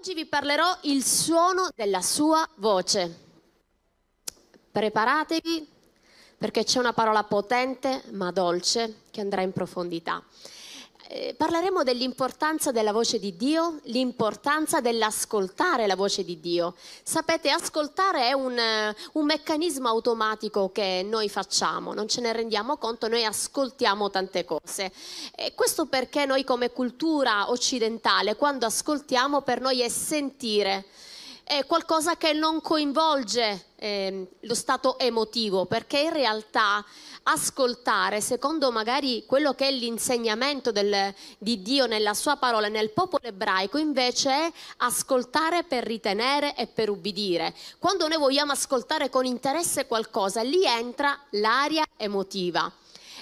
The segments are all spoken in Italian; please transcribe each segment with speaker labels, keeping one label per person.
Speaker 1: Oggi vi parlerò il suono della sua voce. Preparatevi perché c'è una parola potente ma dolce che andrà in profondità. Eh, parleremo dell'importanza della voce di Dio, l'importanza dell'ascoltare la voce di Dio. Sapete, ascoltare è un, eh, un, meccanismo automatico che noi facciamo, non ce ne rendiamo conto, noi ascoltiamo tante cose. E questo perché noi come cultura occidentale, quando ascoltiamo, per noi è sentire è qualcosa che non coinvolge eh, lo stato emotivo, perché in realtà ascoltare, secondo magari quello che è l'insegnamento del, di Dio nella sua parola, nel popolo ebraico, invece è ascoltare per ritenere e per ubbidire. Quando noi vogliamo ascoltare con interesse qualcosa, lì entra l'aria emotiva.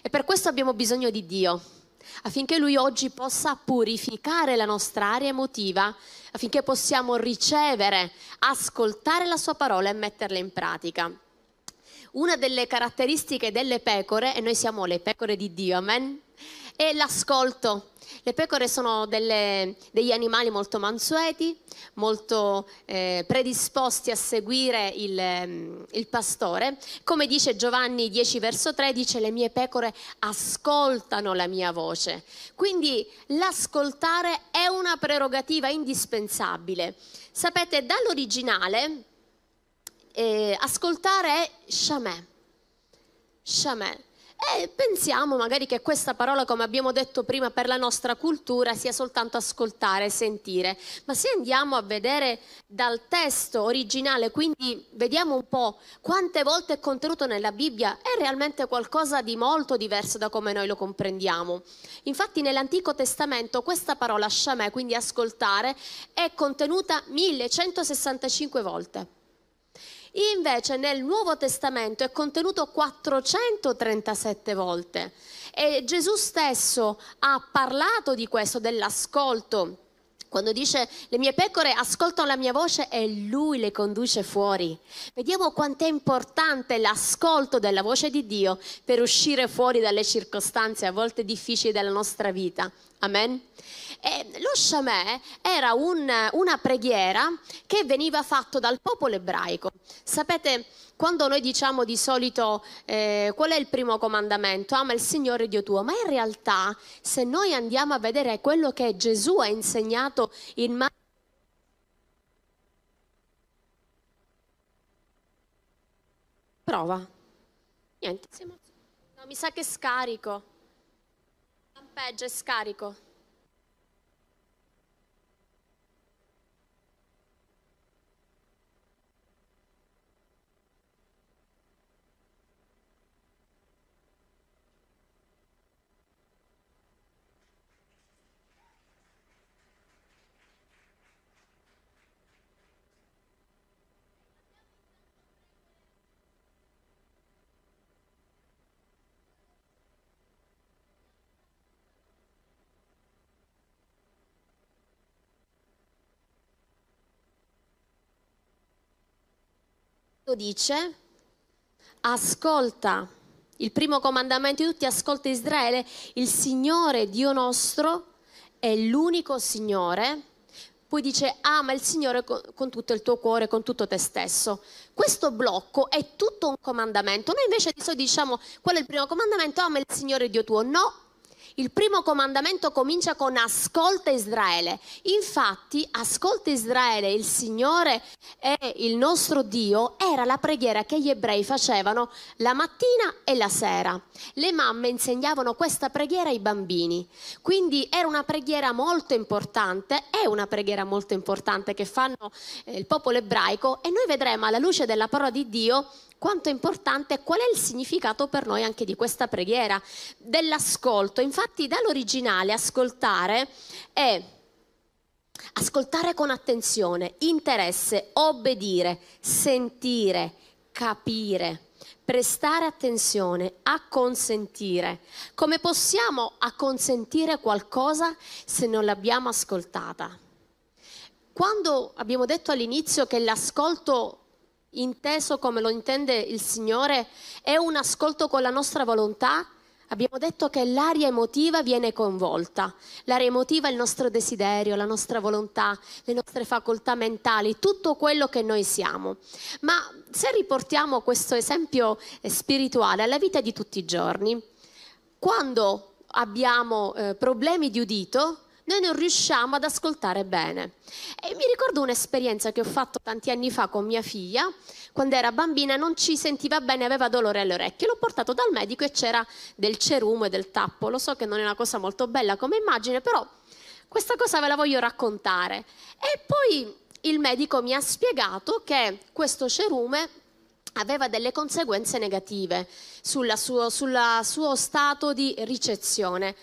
Speaker 1: E per questo abbiamo bisogno di Dio affinché Lui oggi possa purificare la nostra area emotiva, affinché possiamo ricevere, ascoltare la Sua parola e metterla in pratica. Una delle caratteristiche delle pecore, e noi siamo le pecore di Dio, amen, è l'ascolto. Le pecore sono delle, degli animali molto mansueti, molto eh, predisposti a seguire il, mm, il, pastore. Come dice Giovanni 10 verso 13, le mie pecore ascoltano la mia voce. Quindi l'ascoltare è una prerogativa indispensabile. Sapete, dall'originale eh, ascoltare è shamè. Shamè. E pensiamo magari che questa parola, come abbiamo detto prima, per la nostra cultura sia soltanto ascoltare, sentire. Ma se andiamo a vedere dal testo originale, quindi vediamo un po' quante volte è contenuto nella Bibbia, è realmente qualcosa di molto diverso da come noi lo comprendiamo. Infatti nell'Antico Testamento questa parola shamè, quindi ascoltare, è contenuta 1165 volte. Invece nel Nuovo Testamento è contenuto 437 volte e Gesù stesso ha parlato di questo, dell'ascolto. Quando dice le mie pecore ascoltano la mia voce e lui le conduce fuori. Vediamo quanto è importante l'ascolto della voce di Dio per uscire fuori dalle circostanze a volte difficili della nostra vita. Amen. E lo Shamè era un, una preghiera che veniva fatta dal popolo ebraico. Sapete, quando noi diciamo di solito eh, qual è il primo comandamento? Ama il Signore Dio tuo, ma in realtà se noi andiamo a vedere quello che Gesù ha insegnato in Matteo, Prova. Niente, siamo... no, mi sa che scarico. Lampeggio e scarico. Dice, ascolta, il primo comandamento di tutti, ascolta Israele, il Signore Dio nostro è l'unico Signore. Poi dice ama il Signore con, tutto il tuo cuore, con tutto te stesso. Questo blocco è tutto un comandamento. Noi invece diciamo qual è il primo comandamento? Ama il Signore Dio tuo. No, il primo comandamento comincia con ascolta Israele. Infatti, ascolta Israele, il Signore è il nostro Dio, era la preghiera che gli ebrei facevano la mattina e la sera. Le mamme insegnavano questa preghiera ai bambini. Quindi era una preghiera molto importante, è una preghiera molto importante che fanno eh, il popolo ebraico e noi vedremo alla luce della parola di Dio quanto è importante e qual è il significato per noi anche di questa preghiera, dell'ascolto. Infatti dall'originale ascoltare è ascoltare con attenzione, interesse, obbedire, sentire, capire prestare attenzione, acconsentire. Come possiamo acconsentire qualcosa se non l'abbiamo ascoltata? Quando abbiamo detto all'inizio che l'ascolto inteso come lo intende il Signore, è un ascolto con la nostra volontà, Abbiamo detto che l'aria emotiva viene coinvolta. L'aria emotiva è il nostro desiderio, la nostra volontà, le nostre facoltà mentali, tutto quello che noi siamo. Ma se riportiamo questo esempio eh, spirituale alla vita di tutti i giorni, quando abbiamo eh, problemi di udito, noi non riusciamo ad ascoltare bene. E mi ricordo un'esperienza che ho fatto tanti anni fa con mia figlia, quando era bambina non ci sentiva bene, aveva dolore alle orecchie. L'ho portato dal medico e c'era del cerume e del tappo. Lo so che non è una cosa molto bella come immagine, però questa cosa ve la voglio raccontare. E poi il medico mi ha spiegato che questo cerume aveva delle conseguenze negative sul suo, suo stato di ricezione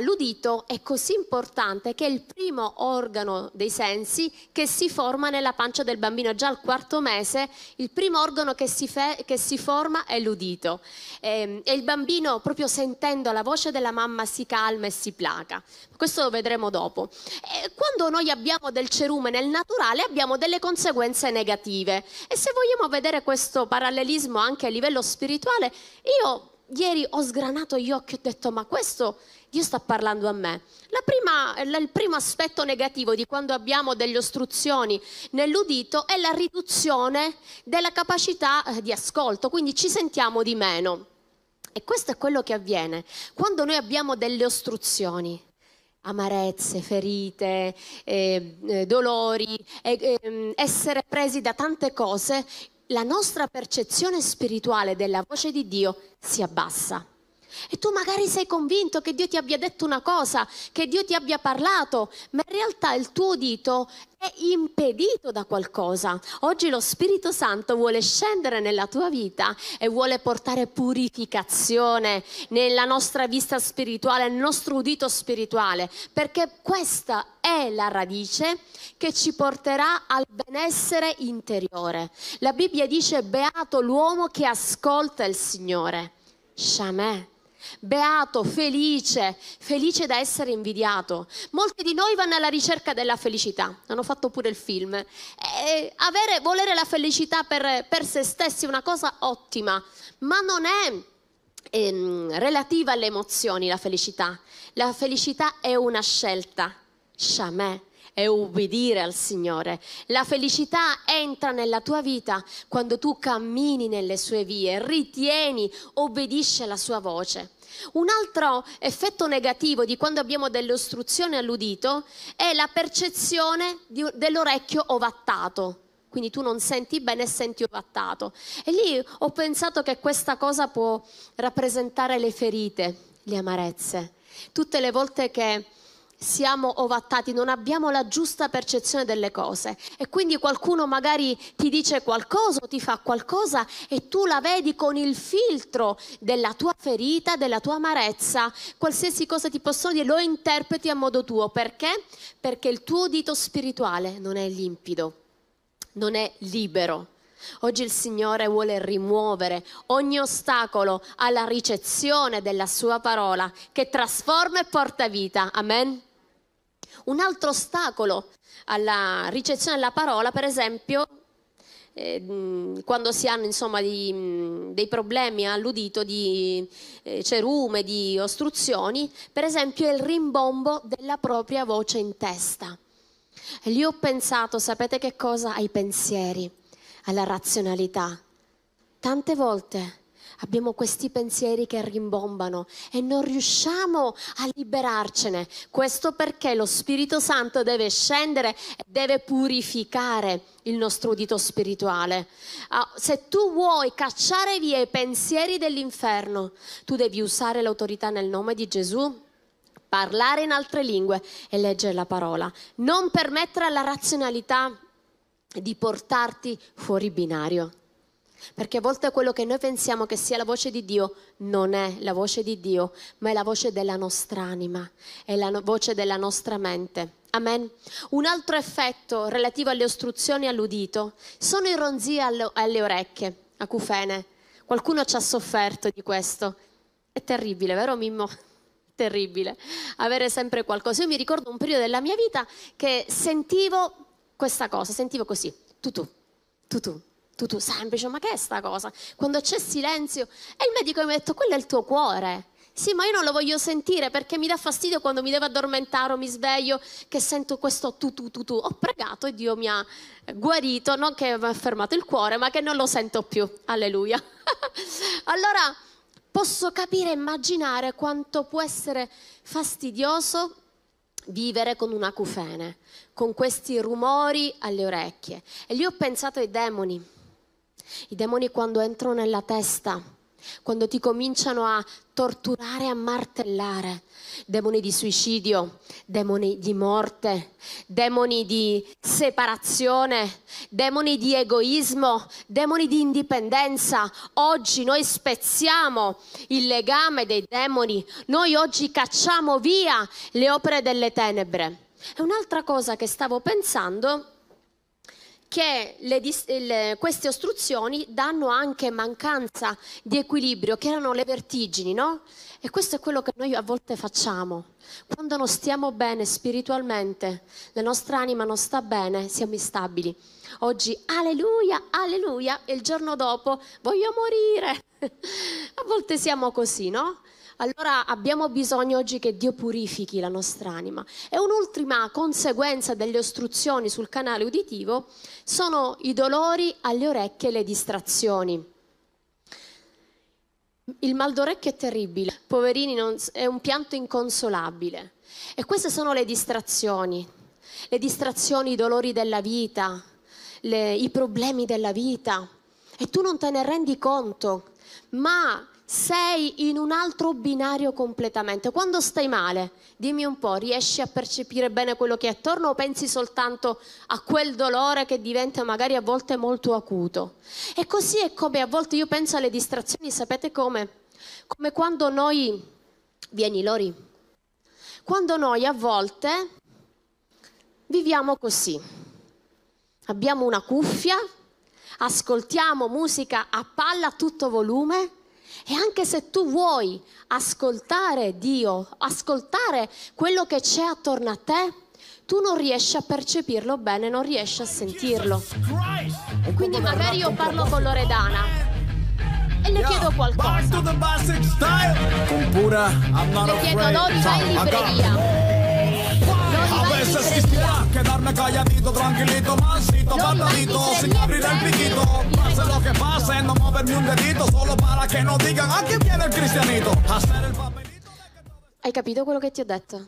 Speaker 1: l'udito è così importante che è il primo organo dei sensi che si forma nella pancia del bambino. Già al quarto mese il primo organo che si, che si forma è l'udito. E, ehm, e, il bambino proprio sentendo la voce della mamma si calma e si placa. Questo lo vedremo dopo. E quando noi abbiamo del cerume nel naturale abbiamo delle conseguenze negative. E se vogliamo vedere questo parallelismo anche a livello spirituale, io ieri ho sgranato gli occhi e ho detto ma questo Dio sta parlando a me. Prima, il primo aspetto negativo di quando abbiamo delle ostruzioni nell'udito è la riduzione della capacità eh, di ascolto, quindi ci sentiamo di meno. E questo è quello che avviene quando noi abbiamo delle ostruzioni amarezze, ferite, eh, eh, dolori, eh, essere presi da tante cose, la nostra percezione spirituale della voce di Dio si abbassa. E tu magari sei convinto che Dio ti abbia detto una cosa, che Dio ti abbia parlato, ma in realtà il tuo udito è impedito da qualcosa. Oggi lo Spirito Santo vuole scendere nella tua vita e vuole portare purificazione nella nostra vista spirituale, nel nostro udito spirituale, perché questa è la radice che ci porterà al benessere interiore. La Bibbia dice beato l'uomo che ascolta il Signore. Shamè beato, felice, felice da essere invidiato. Molti di noi vanno alla ricerca della felicità, hanno fatto pure il film. E avere, volere la felicità per, per se stessi è una cosa ottima, ma non è ehm, relativa alle emozioni la felicità. La felicità è una scelta. Shamè è ubbidire al Signore. La felicità entra nella tua vita quando tu cammini nelle sue vie, ritieni, obbedisci alla sua voce. Un altro effetto negativo di quando abbiamo delle ostruzioni all'udito è la percezione di, dell'orecchio ovattato. Quindi tu non senti bene e senti ovattato. E lì ho pensato che questa cosa può rappresentare le ferite, le amarezze. Tutte le volte che siamo ovattati, non abbiamo la giusta percezione delle cose e quindi qualcuno magari ti dice qualcosa o ti fa qualcosa e tu la vedi con il filtro della tua ferita, della tua amarezza, qualsiasi cosa ti possono dire lo interpreti a modo tuo. Perché? Perché il tuo dito spirituale non è limpido, non è libero. Oggi il Signore vuole rimuovere ogni ostacolo alla ricezione della sua parola che trasforma e porta vita. Amen. Un altro ostacolo alla ricezione della parola, per esempio, eh, quando si hanno insomma, di, dei problemi all'udito di eh, cerume, di ostruzioni, per esempio è il rimbombo della propria voce in testa. E lì ho pensato, sapete che cosa? Ai pensieri, alla razionalità. Tante volte abbiamo questi pensieri che rimbombano e non riusciamo a liberarcene. Questo perché lo Spirito Santo deve scendere e deve purificare il nostro udito spirituale. Ah, se tu vuoi cacciare via i pensieri dell'inferno, tu devi usare l'autorità nel nome di Gesù parlare in altre lingue e leggere la parola. Non permettere alla razionalità di portarti fuori binario. Perché a volte quello che noi pensiamo che sia la voce di Dio non è la voce di Dio, ma è la voce della nostra anima, è la voce della nostra mente. Amen. Un altro effetto relativo alle ostruzioni all'udito sono i ronzii alle, alle orecchie, acufene. Qualcuno ci ha sofferto di questo. È terribile, vero Mimmo? Terribile. Avere sempre qualcosa. Io mi ricordo un periodo della mia vita che sentivo questa cosa, sentivo così, tu tu, tu tu tutto semplice, ma che è sta cosa? Quando c'è silenzio e il medico mi ha detto quello è il tuo cuore. Sì, ma io non lo voglio sentire perché mi dà fastidio quando mi devo addormentare o mi sveglio che sento questo tu tu tu tu. Ho pregato e Dio mi ha guarito, non che mi ha fermato il cuore, ma che non lo sento più. Alleluia. allora posso capire e immaginare quanto può essere fastidioso vivere con una cufene, con questi rumori alle orecchie. E lì ho pensato ai demoni. I demoni quando entrano nella testa quando ti cominciano a torturare, a martellare, demoni di suicidio, demoni di morte, demoni di separazione, demoni di egoismo, demoni di indipendenza. Oggi noi spezziamo il legame dei demoni, noi oggi cacciamo via le opere delle tenebre. E un'altra cosa che stavo pensando che le, le, queste ostruzioni danno anche mancanza di equilibrio, che erano le vertigini, no? E questo è quello che noi a volte facciamo. Quando non stiamo bene spiritualmente, la nostra anima non sta bene, siamo instabili. Oggi, alleluia, alleluia, e il giorno dopo voglio morire. a volte siamo così, no? Allora abbiamo bisogno oggi che Dio purifichi la nostra anima. E un'ultima conseguenza delle ostruzioni sul canale uditivo sono i dolori alle orecchie e le distrazioni. Il mal d'orecchio è terribile, poverini, non, è un pianto inconsolabile. E queste sono le distrazioni, le distrazioni, i dolori della vita, le, i problemi della vita. E tu non te ne rendi conto, ma sei in un altro binario completamente. Quando stai male, dimmi un po', riesci a percepire bene quello che è attorno o pensi soltanto a quel dolore che diventa magari a volte molto acuto? E così è come a volte io penso alle distrazioni, sapete come? Come quando noi, vieni Lori, quando noi a volte viviamo così, abbiamo una cuffia, ascoltiamo musica a palla a tutto volume, e anche se tu vuoi ascoltare Dio, ascoltare quello che c'è attorno a te, tu non riesci a percepirlo bene, non riesci a sentirlo. E quindi magari io parlo con Loredana e le chiedo qualcosa. Le chiedo, Lori, vai in libreria.
Speaker 2: Veces quisiera quedarme calladito, tranquilito, mansito, patadito, sin abrir el piquito. Pase lo que pase, no moverme un dedito, solo para que no digan a quién viene el cristianito. Hacer el.
Speaker 1: Hai capito quello che ti ho detto?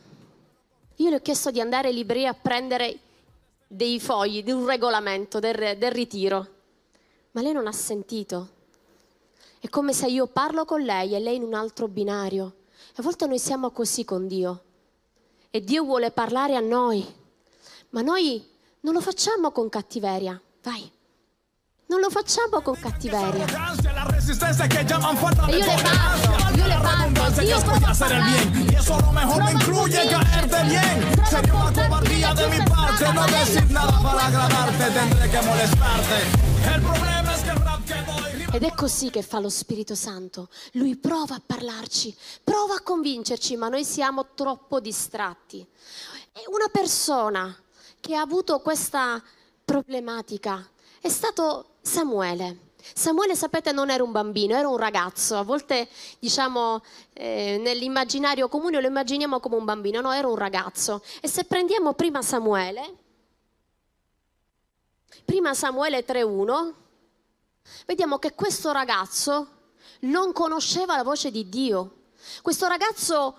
Speaker 1: Io le ho chiesto di andare in libreria a prendere dei fogli, di un regolamento del, del ritiro, ma lei non ha sentito. È come se io parlo con lei e lei in un altro binario. A volte noi siamo così con Dio e Dio vuole parlare a noi, ma noi non lo facciamo con cattiveria. Vai. Non lo facciamo con cattiveria. E io le parlo, io le parlo, Dio può fare il bien.
Speaker 2: Y eso lo mejor no incluye caerte bien. Sería una cobardía de mi parte no decir nada para agradarte, tendré que molestarte. El problema
Speaker 1: ed è così che fa lo Spirito Santo. Lui prova a parlarci, prova a convincerci, ma noi siamo troppo distratti. E una persona che ha avuto questa problematica è stato Samuele. Samuele, sapete, non era un bambino, era un ragazzo. A volte, diciamo, eh, nell'immaginario comune lo immaginiamo come un bambino, no, era un ragazzo. E se prendiamo prima Samuele, prima Samuele 3.1, vediamo che questo ragazzo non conosceva la voce di Dio. Questo ragazzo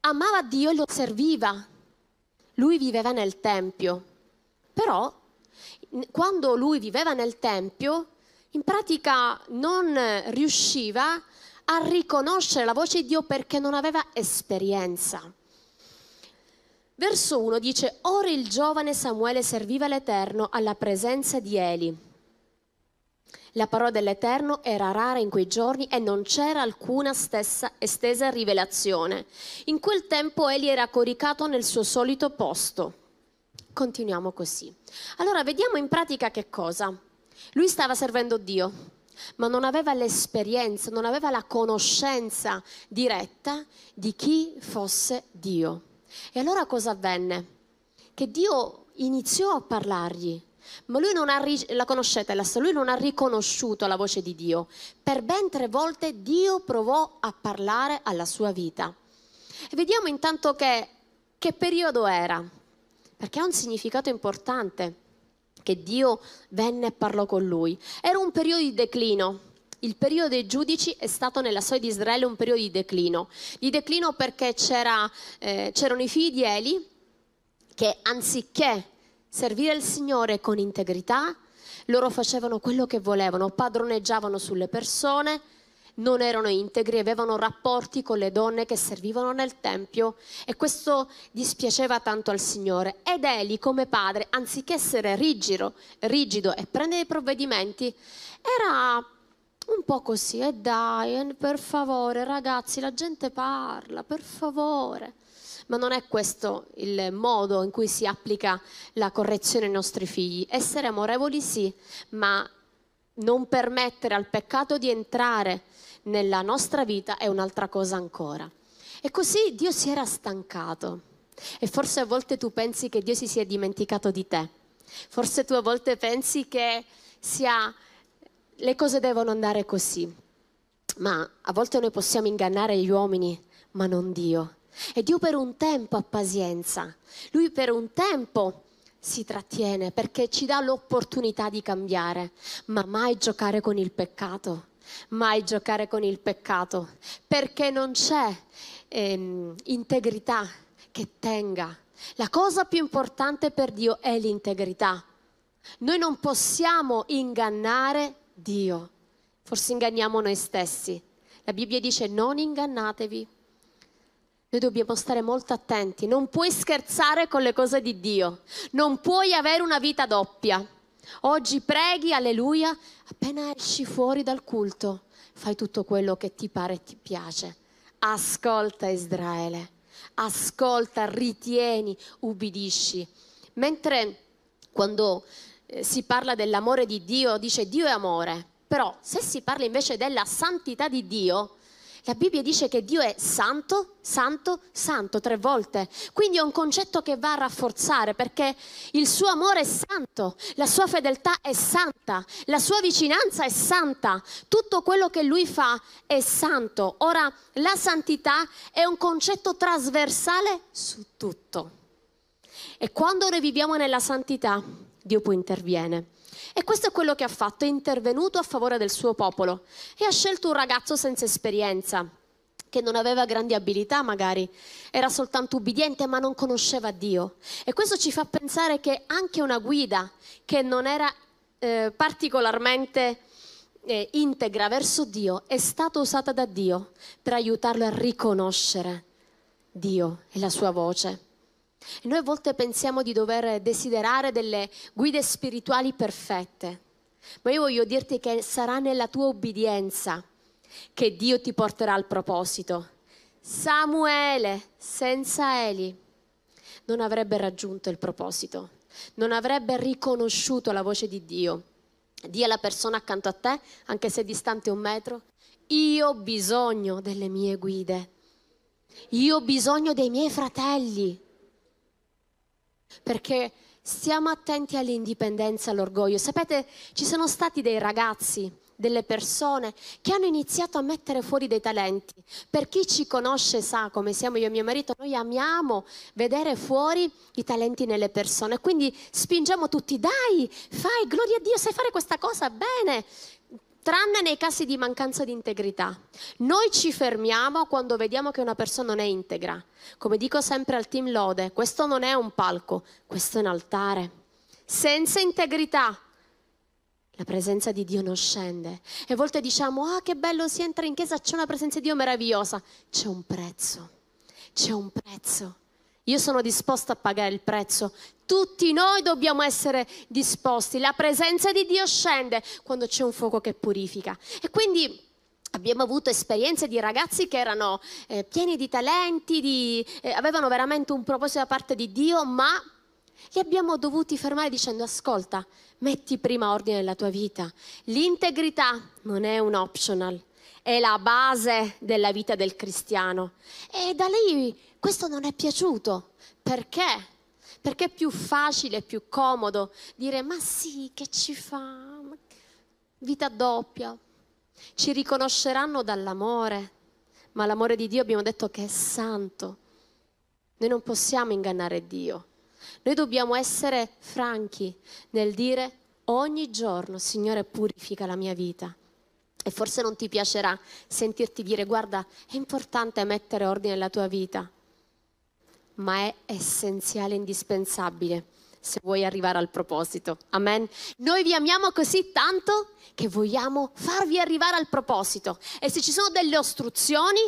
Speaker 1: amava Dio e lo serviva. Lui viveva nel Tempio. Però, quando lui viveva nel Tempio, in pratica non riusciva a riconoscere la voce di Dio perché non aveva esperienza. Verso 1 dice, ora il giovane Samuele serviva l'Eterno alla presenza di Eli la parola dell'Eterno era rara in quei giorni e non c'era alcuna stessa, estesa rivelazione. In quel tempo egli era coricato nel suo solito posto. Continuiamo così. Allora vediamo in pratica che cosa. Lui stava servendo Dio, ma non aveva l'esperienza, non aveva la conoscenza diretta di chi fosse Dio. E allora cosa avvenne? Che Dio iniziò a parlargli ma lui non ha, la conoscete lui non ha riconosciuto la voce di Dio. Per ben tre volte Dio provò a parlare alla sua vita. E vediamo intanto che, che periodo era, perché ha un significato importante che Dio venne e parlò con lui. Era un periodo di declino. Il periodo dei giudici è stato nella storia di Israele un periodo di declino. Di declino perché c'era, eh, c'erano i figli di Eli che anziché servire il Signore con integrità, loro facevano quello che volevano, padroneggiavano sulle persone, non erano integri, avevano rapporti con le donne che servivano nel Tempio e questo dispiaceva tanto al Signore. Ed Eli come padre, anziché essere rigido, rigido e prendere i provvedimenti, era un po' così, e eh dai, eh, per favore ragazzi, la gente parla, per favore ma non è questo il modo in cui si applica la correzione ai nostri figli. Essere amorevoli sì, ma non permettere al peccato di entrare nella nostra vita è un'altra cosa ancora. E così Dio si era stancato. E forse a volte tu pensi che Dio si sia dimenticato di te. Forse tu a volte pensi che sia, le cose devono andare così. Ma a volte noi possiamo ingannare gli uomini, ma non Dio. E Dio per un tempo ha pazienza, Lui per un tempo si trattiene perché ci dà l'opportunità di cambiare, ma mai giocare con il peccato, mai giocare con il peccato, perché non c'è ehm, integrità che tenga. La cosa più importante per Dio è l'integrità. Noi non possiamo ingannare Dio, forse inganniamo noi stessi. La Bibbia dice non ingannatevi noi dobbiamo stare molto attenti, non puoi scherzare con le cose di Dio, non puoi avere una vita doppia. Oggi preghi, alleluia, appena esci fuori dal culto, fai tutto quello che ti pare e ti piace. Ascolta Israele, ascolta, ritieni, ubbidisci. Mentre quando eh, si parla dell'amore di Dio, dice Dio è amore, però se si parla invece della santità di Dio, la Bibbia dice che Dio è santo, santo, santo tre volte. Quindi è un concetto che va a rafforzare perché il suo amore è santo, la sua fedeltà è santa, la sua vicinanza è santa, tutto quello che lui fa è santo. Ora, la santità è un concetto trasversale su tutto. E quando noi viviamo nella santità, Dio poi interviene. E questo è quello che ha fatto, è intervenuto a favore del suo popolo e ha scelto un ragazzo senza esperienza, che non aveva grandi abilità magari, era soltanto ubbidiente ma non conosceva Dio. E questo ci fa pensare che anche una guida che non era eh, particolarmente eh, integra verso Dio è stata usata da Dio per aiutarlo a riconoscere Dio e la sua voce. E noi a volte pensiamo di dover desiderare delle guide spirituali perfette, ma io voglio dirti che sarà nella tua obbedienza che Dio ti porterà al proposito. Samuele senza Eli non avrebbe raggiunto il proposito, non avrebbe riconosciuto la voce di Dio. Dì alla persona accanto a te, anche se distante un metro, io ho bisogno delle mie guide, io ho bisogno dei miei fratelli perché stiamo attenti all'indipendenza all'orgoglio. Sapete, ci sono stati dei ragazzi, delle persone che hanno iniziato a mettere fuori dei talenti. Per chi ci conosce sa come siamo io e mio marito, noi amiamo vedere fuori i talenti nelle persone. Quindi spingiamo tutti, dai, fai, gloria a Dio, sai fare questa cosa, bene tranne nei casi di mancanza di integrità. Noi ci fermiamo quando vediamo che una persona non è integra. Come dico sempre al team Lode, questo non è un palco, questo è un altare. Senza integrità la presenza di Dio non scende. E a volte diciamo, ah che bello si entra in chiesa, c'è una presenza di Dio meravigliosa. C'è un prezzo, c'è un prezzo. Io sono disposta a pagare il prezzo. Tutti noi dobbiamo essere disposti. La presenza di Dio scende quando c'è un fuoco che purifica. E quindi abbiamo avuto esperienze di ragazzi che erano eh, pieni di talenti, di, eh, avevano veramente un proposito da parte di Dio, ma li abbiamo dovuti fermare dicendo ascolta, metti prima ordine nella tua vita. L'integrità non è un optional, è la base della vita del cristiano. E da lì questo non è piaciuto. Perché? perché è più facile, più comodo dire ma sì, che ci fa? Vita doppia. Ci riconosceranno dall'amore, ma l'amore di Dio abbiamo detto che è santo. Noi non possiamo ingannare Dio. Noi dobbiamo essere franchi nel dire ogni giorno, Signore, purifica la mia vita. E forse non ti piacerà sentirti dire, guarda, è importante mettere ordine nella tua vita, ma è essenziale, indispensabile se vuoi arrivare al proposito. Amen. Noi vi amiamo così tanto che vogliamo farvi arrivare al proposito. E se ci sono delle ostruzioni,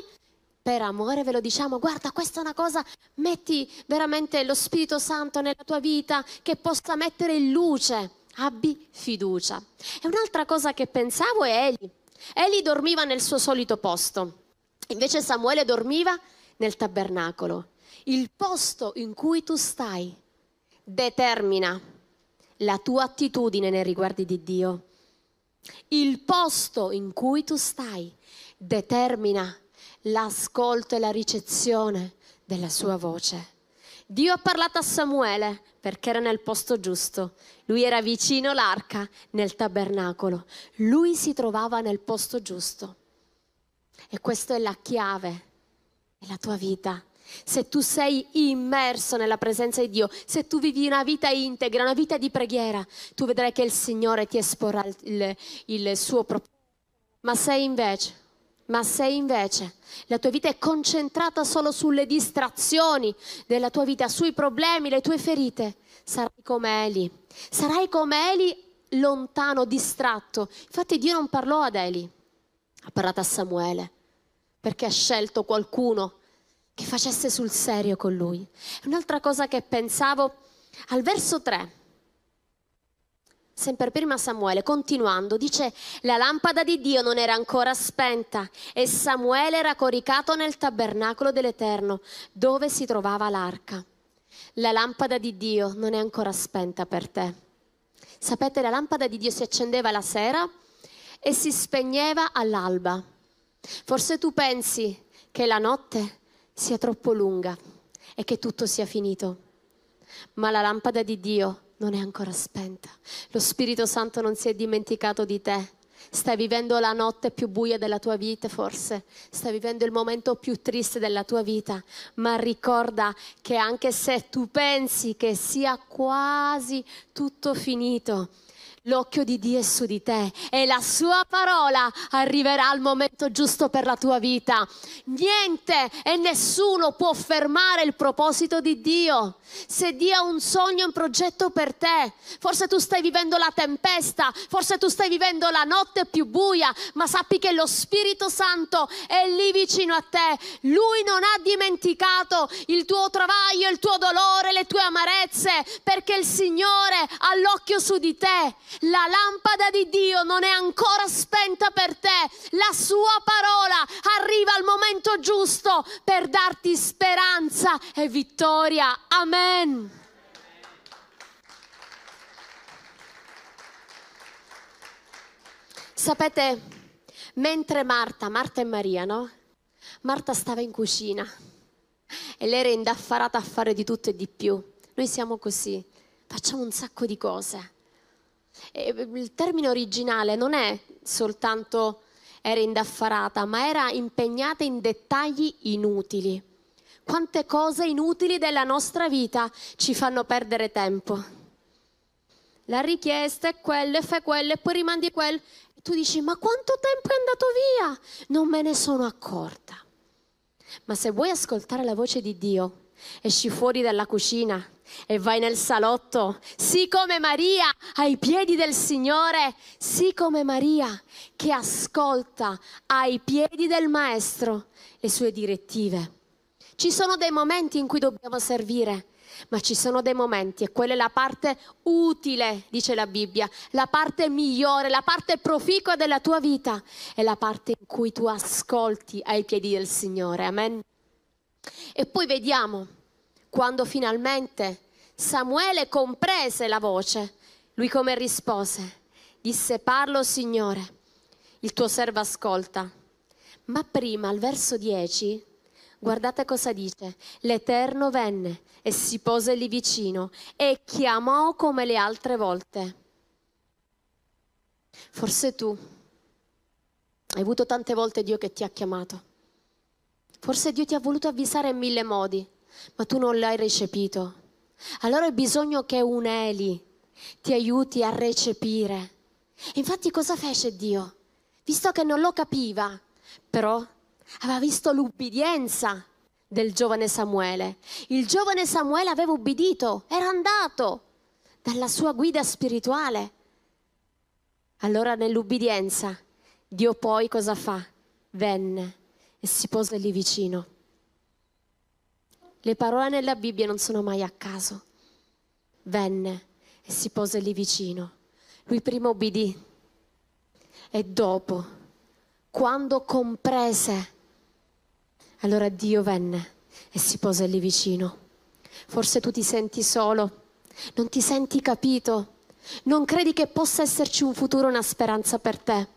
Speaker 1: per amore ve lo diciamo, guarda, questa è una cosa, metti veramente lo Spirito Santo nella tua vita che possa mettere in luce. Abbi fiducia. E un'altra cosa che pensavo è Eli. Eli dormiva nel suo solito posto, invece Samuele dormiva nel tabernacolo. Il posto in cui tu stai determina la tua attitudine nei riguardi di Dio. Il posto in cui tu stai determina l'ascolto e la ricezione della sua voce. Dio ha parlato a Samuele perché era nel posto giusto. Lui era vicino all'arca nel tabernacolo. Lui si trovava nel posto giusto. E questa è la chiave della tua vita. Se tu sei immerso nella presenza di Dio, se tu vivi una vita integra, una vita di preghiera, tu vedrai che il Signore ti esporrà il, il suo proposito. Ma sei invece ma se invece la tua vita è concentrata solo sulle distrazioni della tua vita, sui problemi, le tue ferite, sarai come Eli. Sarai come Eli lontano, distratto. Infatti Dio non parlò ad Eli, ha parlato a Samuele, perché ha scelto qualcuno che facesse sul serio con lui. Un'altra cosa che pensavo, al verso 3, sempre prima Samuele, continuando, dice, la lampada di Dio non era ancora spenta e Samuele era coricato nel tabernacolo dell'Eterno, dove si trovava l'arca. La lampada di Dio non è ancora spenta per te. Sapete, la lampada di Dio si accendeva la sera e si spegneva all'alba. Forse tu pensi che la notte sia troppo lunga e che tutto sia finito, ma la lampada di Dio non è ancora spenta. Lo Spirito Santo non si è dimenticato di te. Stai vivendo la notte più buia della tua vita, forse. Stai vivendo il momento più triste della tua vita. Ma ricorda che anche se tu pensi che sia quasi tutto finito, L'occhio di Dio è su di te e la sua parola arriverà al momento giusto per la tua vita. Niente e nessuno può fermare il proposito di Dio. Se Dio ha un sogno, un progetto per te, forse tu stai vivendo la tempesta, forse tu stai vivendo la notte più buia, ma sappi che lo Spirito Santo è lì vicino a te. Lui non ha dimenticato il tuo travaglio, il tuo dolore, le tue amarezze, perché il Signore ha l'occhio su di te la lampada di Dio non è ancora spenta per te. La sua parola arriva al momento giusto per darti speranza e vittoria. Amen. Sapete, mentre Marta, Marta e Maria, no? Marta stava in cucina e lei era indaffarata a fare di tutto e di più. Noi siamo così, facciamo un sacco di cose il termine originale non è soltanto era indaffarata, ma era impegnata in dettagli inutili. Quante cose inutili della nostra vita ci fanno perdere tempo. La richiesta è quella, e fai quello e poi rimandi quello. E tu dici, ma quanto tempo è andato via? Non me ne sono accorta. Ma se vuoi ascoltare la voce di Dio, esci fuori dalla cucina e vai nel salotto, sì come Maria ai piedi del Signore, sì come Maria che ascolta ai piedi del Maestro le sue direttive. Ci sono dei momenti in cui dobbiamo servire, ma ci sono dei momenti, e quella è la parte utile, dice la Bibbia, la parte migliore, la parte proficua della tua vita, è la parte in cui tu ascolti ai piedi del Signore. Amen. E poi vediamo quando finalmente Samuele comprese la voce, lui come rispose? Disse, parlo Signore, il tuo servo ascolta. Ma prima, al verso 10, Guardate cosa dice. L'Eterno venne e si pose lì vicino e chiamò come le altre volte. Forse tu hai avuto tante volte Dio che ti ha chiamato. Forse Dio ti ha voluto avvisare in mille modi, ma tu non l'hai recepito. Allora hai bisogno che un Eli ti aiuti a recepire. Infatti cosa fece Dio? Visto che non lo capiva, però aveva visto l'ubbidienza del giovane Samuele. Il giovane Samuele aveva ubbidito, era andato dalla sua guida spirituale. Allora nell'ubbidienza Dio poi cosa fa? Venne e si pose lì vicino. Le parole nella Bibbia non sono mai a caso. Venne e si pose lì vicino. Lui prima ubbidì e dopo, quando comprese, allora Dio venne e si pose lì vicino. Forse tu ti senti solo, non ti senti capito, non credi che possa esserci un futuro, una speranza per te,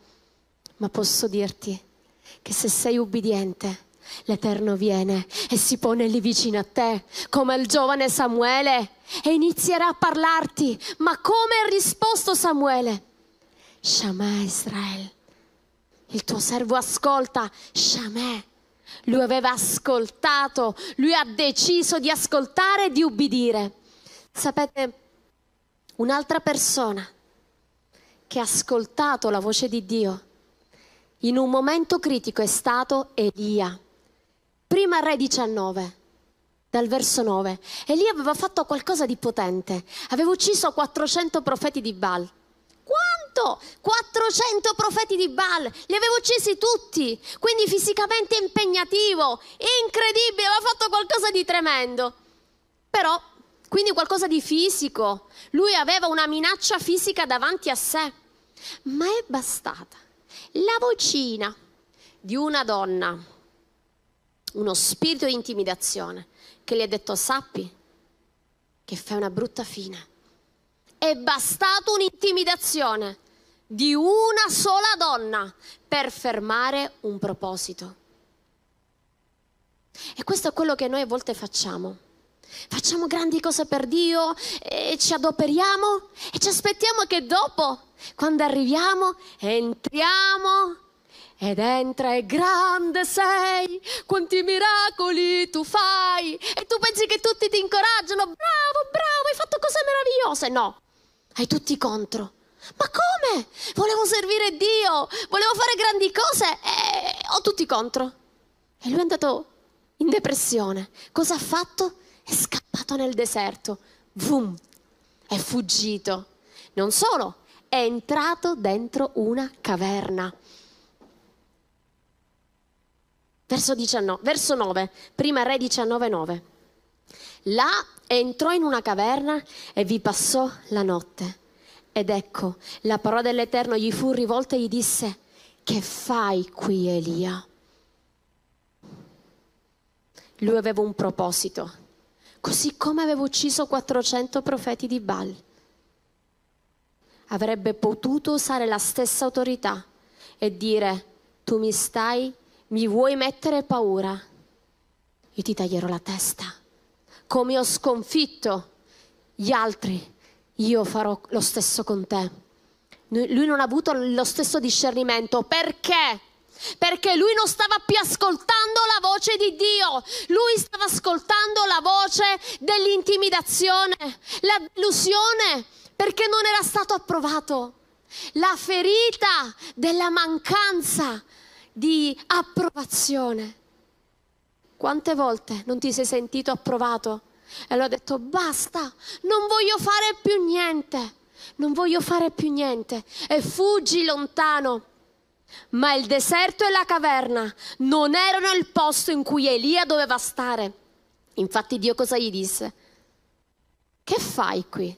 Speaker 1: ma posso dirti che se sei ubbidiente, l'Eterno viene e si pone lì vicino a te, come il giovane Samuele, e inizierà a parlarti. Ma come ha risposto Samuele? Shamà Israele, il tuo servo ascolta, Shamè. Lui aveva ascoltato, lui ha deciso di ascoltare e di ubbidire. Sapete, un'altra persona che ha ascoltato la voce di Dio in un momento critico è stato Elia. Prima Re 19, dal verso 9. Elia aveva fatto qualcosa di potente, aveva ucciso 400 profeti di Baal. Quanto? 400 profeti di Baal, li aveva uccisi tutti, quindi fisicamente impegnativo, incredibile, aveva fatto qualcosa di tremendo. Però, quindi qualcosa di fisico, lui aveva una minaccia fisica davanti a sé, ma è bastata la vocina di una donna, uno spirito di intimidazione, che gli ha detto sappi che fai una brutta fine. È bastata un'intimidazione di una sola donna per fermare un proposito. E questo è quello che noi a volte facciamo. Facciamo grandi cose per Dio e ci adoperiamo e ci aspettiamo che dopo, quando arriviamo, entriamo ed entra e grande sei, quanti miracoli tu fai e tu pensi che tutti ti incoraggiano, bravo, bravo, hai fatto cose meravigliose. No, hai tutti contro. Ma come? Volevo servire Dio, volevo fare grandi cose e ho tutti contro. E lui è andato in depressione. Cosa ha fatto? È scappato nel deserto. Vum! È fuggito. Non solo, è entrato dentro una caverna. Verso, 19, verso 9, prima Re 19, 9. Là entrò in una caverna e vi passò la notte. Ed ecco, la parola dell'Eterno gli fu rivolta e gli disse, che fai qui Elia? Lui aveva un proposito, così come aveva ucciso 400 profeti di Baal. Avrebbe potuto usare la stessa autorità e dire, tu mi stai, mi vuoi mettere paura? Io ti taglierò la testa. Come ho sconfitto gli altri io farò lo stesso con te. Lui non ha avuto lo stesso discernimento. Perché? Perché lui non stava più ascoltando la voce di Dio, lui stava ascoltando la voce dell'intimidazione, la delusione, perché non era stato approvato. La ferita della mancanza di approvazione. Quante volte non ti sei sentito approvato? E allora ha detto basta, non voglio fare più niente, non voglio fare più niente e fuggi lontano. Ma il deserto e la caverna non erano il posto in cui Elia doveva stare. Infatti Dio cosa gli disse? Che fai qui?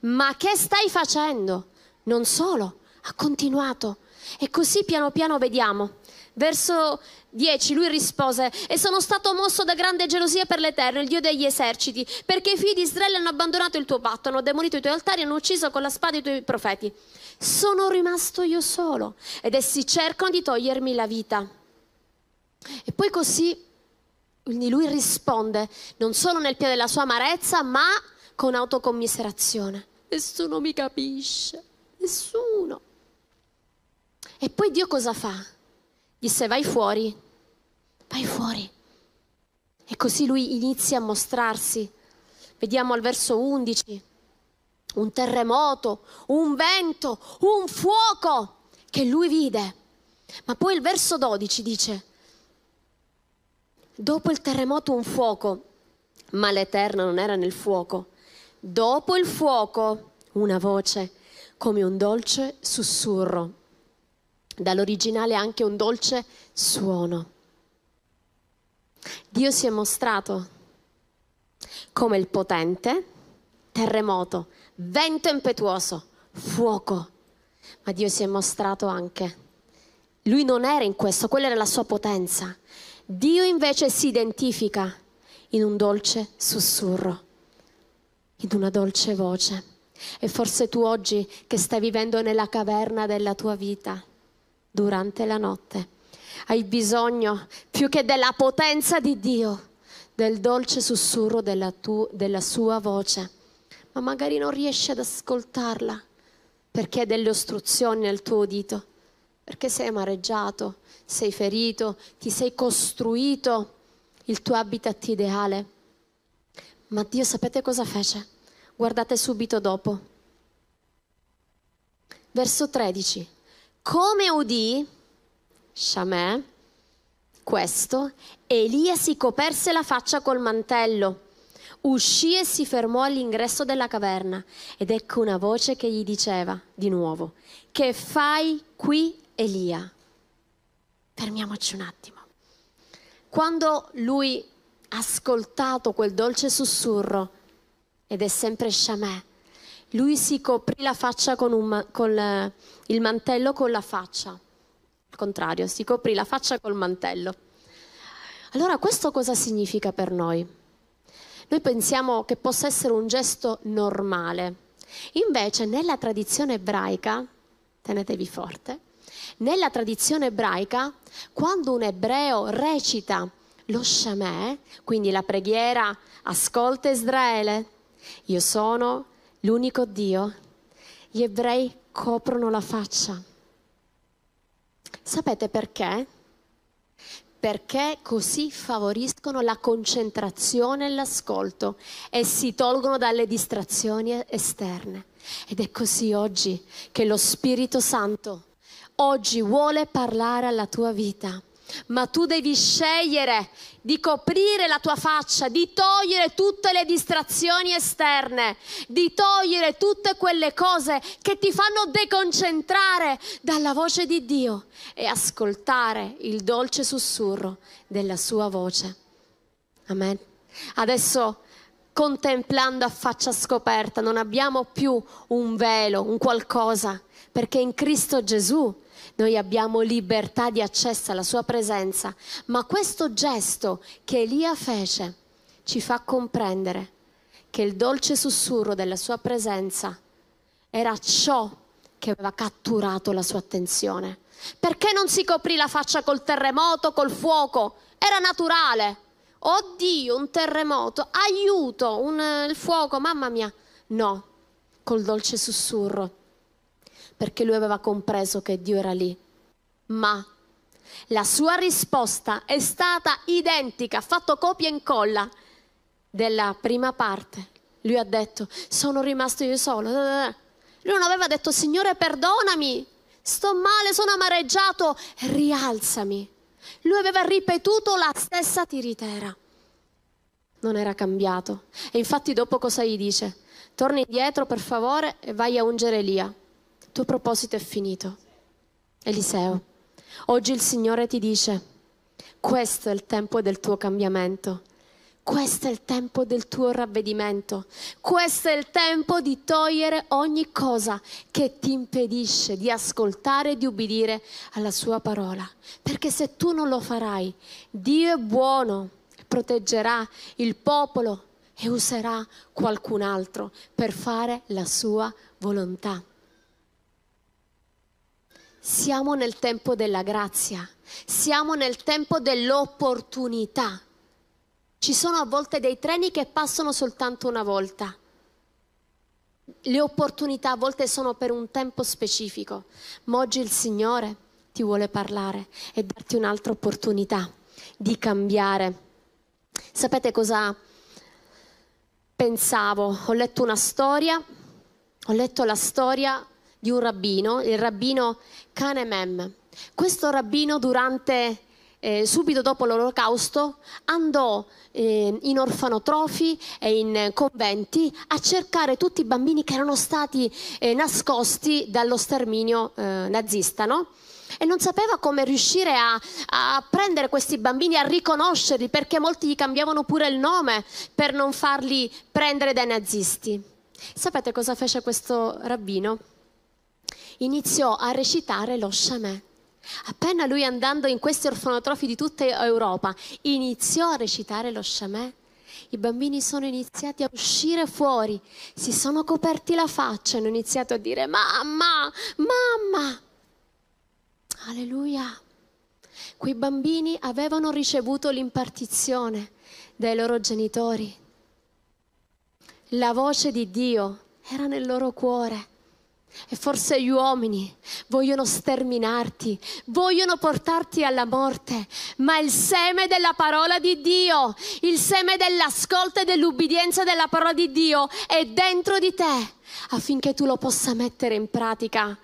Speaker 1: Ma che stai facendo? Non solo, ha continuato. E così piano piano vediamo. Verso 10 lui rispose e sono stato mosso da grande gelosia per l'Eterno, il Dio degli eserciti, perché i figli di Israele hanno abbandonato il tuo patto, hanno demolito i tuoi altari, hanno ucciso con la spada i tuoi profeti. Sono rimasto io solo ed essi cercano di togliermi la vita. E poi così lui risponde non solo nel pieno della sua amarezza, ma con autocommiserazione. Nessuno mi capisce, nessuno. E poi Dio cosa fa? Disse vai fuori, vai fuori. E così lui inizia a mostrarsi. Vediamo al verso 11, un terremoto, un vento, un fuoco che lui vide. Ma poi il verso 12 dice, dopo il terremoto un fuoco, ma l'Eterno non era nel fuoco. Dopo il fuoco una voce come un dolce sussurro, dall'originale anche un dolce suono. Dio si è mostrato come il potente, terremoto, vento impetuoso, fuoco, ma Dio si è mostrato anche. Lui non era in questo, quella era la sua potenza. Dio invece si identifica in un dolce sussurro, in una dolce voce. E forse tu oggi che stai vivendo nella caverna della tua vita, durante la notte, hai bisogno più che della potenza di Dio, del dolce sussurro della, tu, della sua voce, ma magari non riesci ad ascoltarla perché hai delle ostruzioni nel tuo udito, perché sei amareggiato, sei ferito, ti sei costruito il tuo habitat ideale. Ma Dio sapete cosa fece? Guardate subito dopo. Verso 13. Come udì Shamè questo, Elia si coperse la faccia col mantello, uscì e si fermò all'ingresso della caverna ed ecco una voce che gli diceva di nuovo, che fai qui Elia? Fermiamoci un attimo. Quando lui ha ascoltato quel dolce sussurro, ed è sempre Shamè, lui si coprì la faccia con, un, con il mantello con la faccia. Al contrario, si coprì la faccia col mantello. Allora questo cosa significa per noi? Noi pensiamo che possa essere un gesto normale. Invece nella tradizione ebraica, tenetevi forte, nella tradizione ebraica, quando un ebreo recita lo Shamè, quindi la preghiera, ascolta Israele, io sono l'unico Dio, gli ebrei coprono la faccia. Sapete perché? Perché così favoriscono la concentrazione e l'ascolto e si tolgono dalle distrazioni esterne. Ed è così oggi che lo Spirito Santo oggi vuole parlare alla tua vita, ma tu devi scegliere di coprire la tua faccia, di togliere tutte le distrazioni esterne, di togliere tutte quelle cose che ti fanno deconcentrare dalla voce di Dio e ascoltare il dolce sussurro della sua voce. Amen. Adesso contemplando a faccia scoperta, non abbiamo più un velo, un qualcosa, perché in Cristo Gesù noi abbiamo libertà di accesso alla sua presenza, ma questo gesto che Elia fece ci fa comprendere che il dolce sussurro della sua presenza era ciò che aveva catturato la sua attenzione. Perché non si coprì la faccia col terremoto, col fuoco? Era naturale. Oddio, un terremoto, aiuto, un, il fuoco, mamma mia. No, col dolce sussurro perché lui aveva compreso che Dio era lì. Ma la sua risposta è stata identica, ha fatto copia e incolla della prima parte. Lui ha detto, sono rimasto io solo. Lui non aveva detto, Signore perdonami, sto male, sono amareggiato, rialzami. Lui aveva ripetuto la stessa tiritera. Non era cambiato. E infatti dopo cosa gli dice? Torni indietro per favore e vai a ungere Elia tuo proposito è finito. Eliseo, oggi il Signore ti dice, questo è il tempo del tuo cambiamento. Questo è il tempo del tuo ravvedimento. Questo è il tempo di togliere ogni cosa che ti impedisce di ascoltare e di ubbidire alla sua parola. Perché se tu non lo farai, Dio è buono, proteggerà il popolo e userà qualcun altro per fare la sua volontà. Siamo nel tempo della grazia, siamo nel tempo dell'opportunità. Ci sono a volte dei treni che passano soltanto una volta. Le opportunità a volte sono per un tempo specifico, ma oggi il Signore ti vuole parlare e darti un'altra opportunità di cambiare. Sapete cosa pensavo? Ho letto una storia, ho letto la storia di un rabbino, il rabbino Kanemem. Questo rabbino durante eh, subito dopo l'olocausto andò eh, in orfanotrofi e in conventi a cercare tutti i bambini che erano stati eh, nascosti dallo sterminio eh, nazista, no? E non sapeva come riuscire a, a, prendere questi bambini, a riconoscerli, perché molti gli cambiavano pure il nome per non farli prendere dai nazisti. Sapete cosa fece questo rabbino? Iniziò a recitare lo Shamè. Appena lui andando in questi orfanotrofi di tutta Europa iniziò a recitare lo Shamè, i bambini sono iniziati a uscire fuori, si sono coperti la faccia e hanno iniziato a dire mamma, mamma. Alleluia. Quei bambini avevano ricevuto l'impartizione dai loro genitori. La voce di Dio era nel loro cuore e forse gli uomini vogliono sterminarti, vogliono portarti alla morte, ma il seme della parola di Dio, il seme dell'ascolto e dell'ubbidienza della parola di Dio è dentro di te affinché tu lo possa mettere in pratica.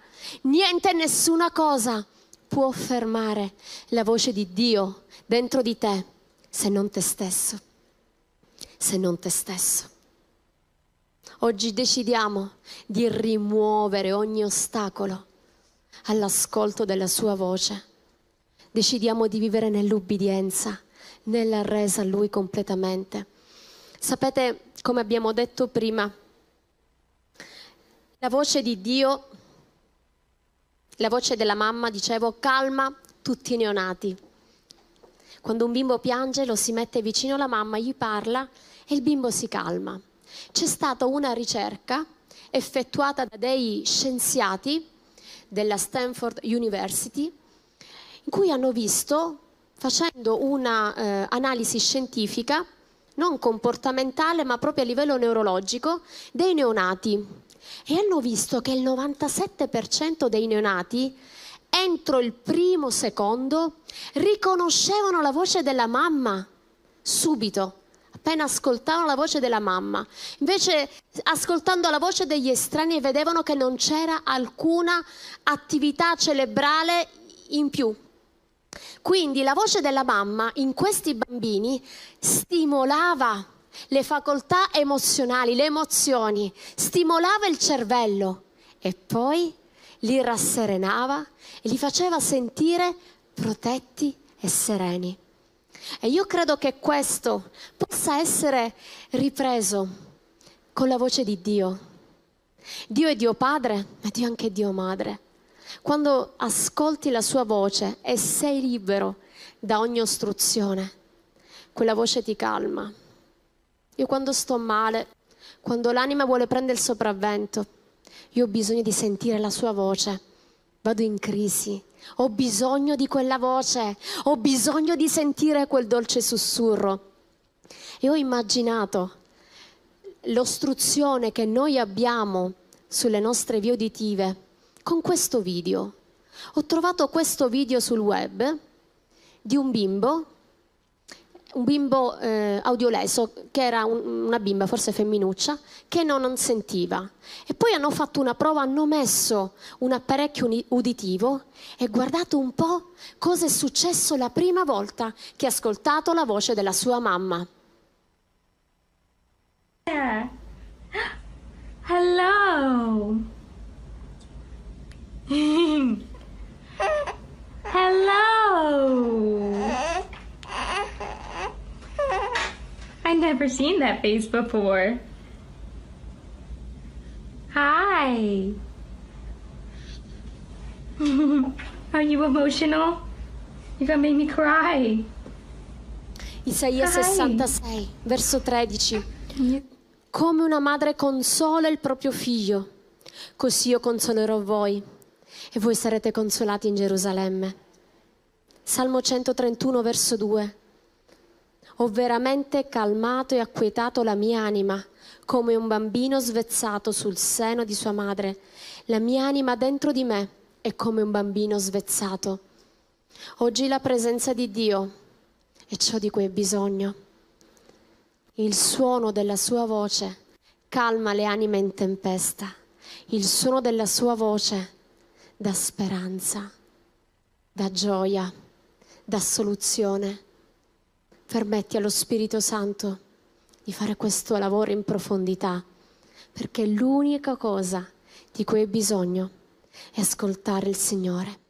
Speaker 1: Niente e nessuna cosa può fermare la voce di Dio dentro di te se non te stesso, se non te stesso. Oggi decidiamo di rimuovere ogni ostacolo all'ascolto della sua voce. Decidiamo di vivere nell'ubbidienza, nella resa a Lui completamente. Sapete, come abbiamo detto prima, la voce di Dio, la voce della mamma, dicevo, calma tutti i neonati. Quando un bimbo piange lo si mette vicino alla mamma, gli parla e il bimbo si calma c'è stata una ricerca effettuata da dei scienziati della Stanford University in cui hanno visto, facendo un'analisi eh, scientifica, non comportamentale ma proprio a livello neurologico, dei neonati. E hanno visto che il 97% dei neonati entro il primo secondo riconoscevano la voce della mamma subito appena ascoltavano la voce della mamma. Invece, ascoltando la voce degli estranei, vedevano che non c'era alcuna attività cerebrale in più. Quindi la voce della mamma in questi bambini stimolava le facoltà emozionali, le emozioni, stimolava il cervello e poi li rasserenava e li faceva sentire protetti e sereni. E io credo che questo possa essere ripreso con la voce di Dio. Dio è Dio Padre, ma Dio è anche Dio Madre. Quando ascolti la sua voce e sei libero da ogni ostruzione, quella voce ti calma. Io quando sto male, quando l'anima vuole prendere il sopravvento, io ho bisogno di sentire la sua voce. Vado in crisi, ho bisogno di quella voce, ho bisogno di sentire quel dolce sussurro. E ho immaginato l'ostruzione che noi abbiamo sulle nostre vie uditive con questo video. Ho trovato questo video sul web di un bimbo un bimbo eh, audioleso, che era un, una bimba, forse femminuccia, che non, non, sentiva. E poi hanno fatto una prova, hanno messo un apparecchio uditivo e guardate un po' cosa è successo la prima volta che ha ascoltato la voce della sua mamma.
Speaker 3: Hello. Hello. I never seen that face before. Hi. Are you emotional? You're gonna make me cry.
Speaker 1: Isaia 66, verso 13. Come una madre consola il proprio figlio, così io consolerò voi e voi sarete consolati in Gerusalemme. Salmo 131, verso 2. Ho veramente calmato e acquietato la mia anima, come un bambino svezzato sul seno di sua madre. La mia anima dentro di me è come un bambino svezzato. Oggi la presenza di Dio è ciò di cui hai bisogno. Il suono della sua voce calma le anime in tempesta. Il suono della sua voce dà speranza, dà gioia, dà soluzione. Permetti allo Spirito Santo di fare questo lavoro in profondità, perché l'unica cosa di cui hai bisogno è ascoltare il Signore.